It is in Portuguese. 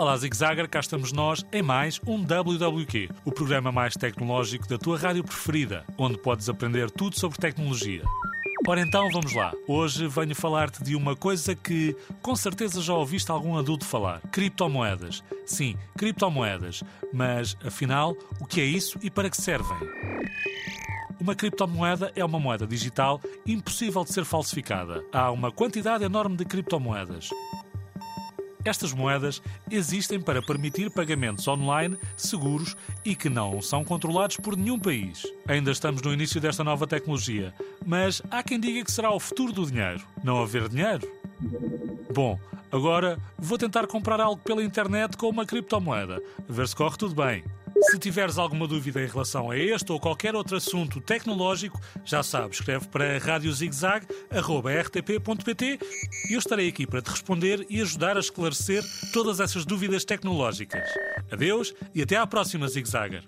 Olá Zigzagger, cá estamos nós em mais um WWQ, o programa mais tecnológico da tua rádio preferida, onde podes aprender tudo sobre tecnologia. Ora então, vamos lá. Hoje venho falar-te de uma coisa que com certeza já ouviste algum adulto falar: criptomoedas. Sim, criptomoedas. Mas afinal, o que é isso e para que servem? Uma criptomoeda é uma moeda digital impossível de ser falsificada. Há uma quantidade enorme de criptomoedas. Estas moedas existem para permitir pagamentos online seguros e que não são controlados por nenhum país. Ainda estamos no início desta nova tecnologia, mas há quem diga que será o futuro do dinheiro. Não haver dinheiro? Bom, agora vou tentar comprar algo pela internet com uma criptomoeda, ver se corre tudo bem. Se tiveres alguma dúvida em relação a este ou qualquer outro assunto tecnológico, já sabes, escreve para radiozigzag.rtp.pt e eu estarei aqui para te responder e ajudar a esclarecer todas essas dúvidas tecnológicas. Adeus e até à próxima, Zigzagger.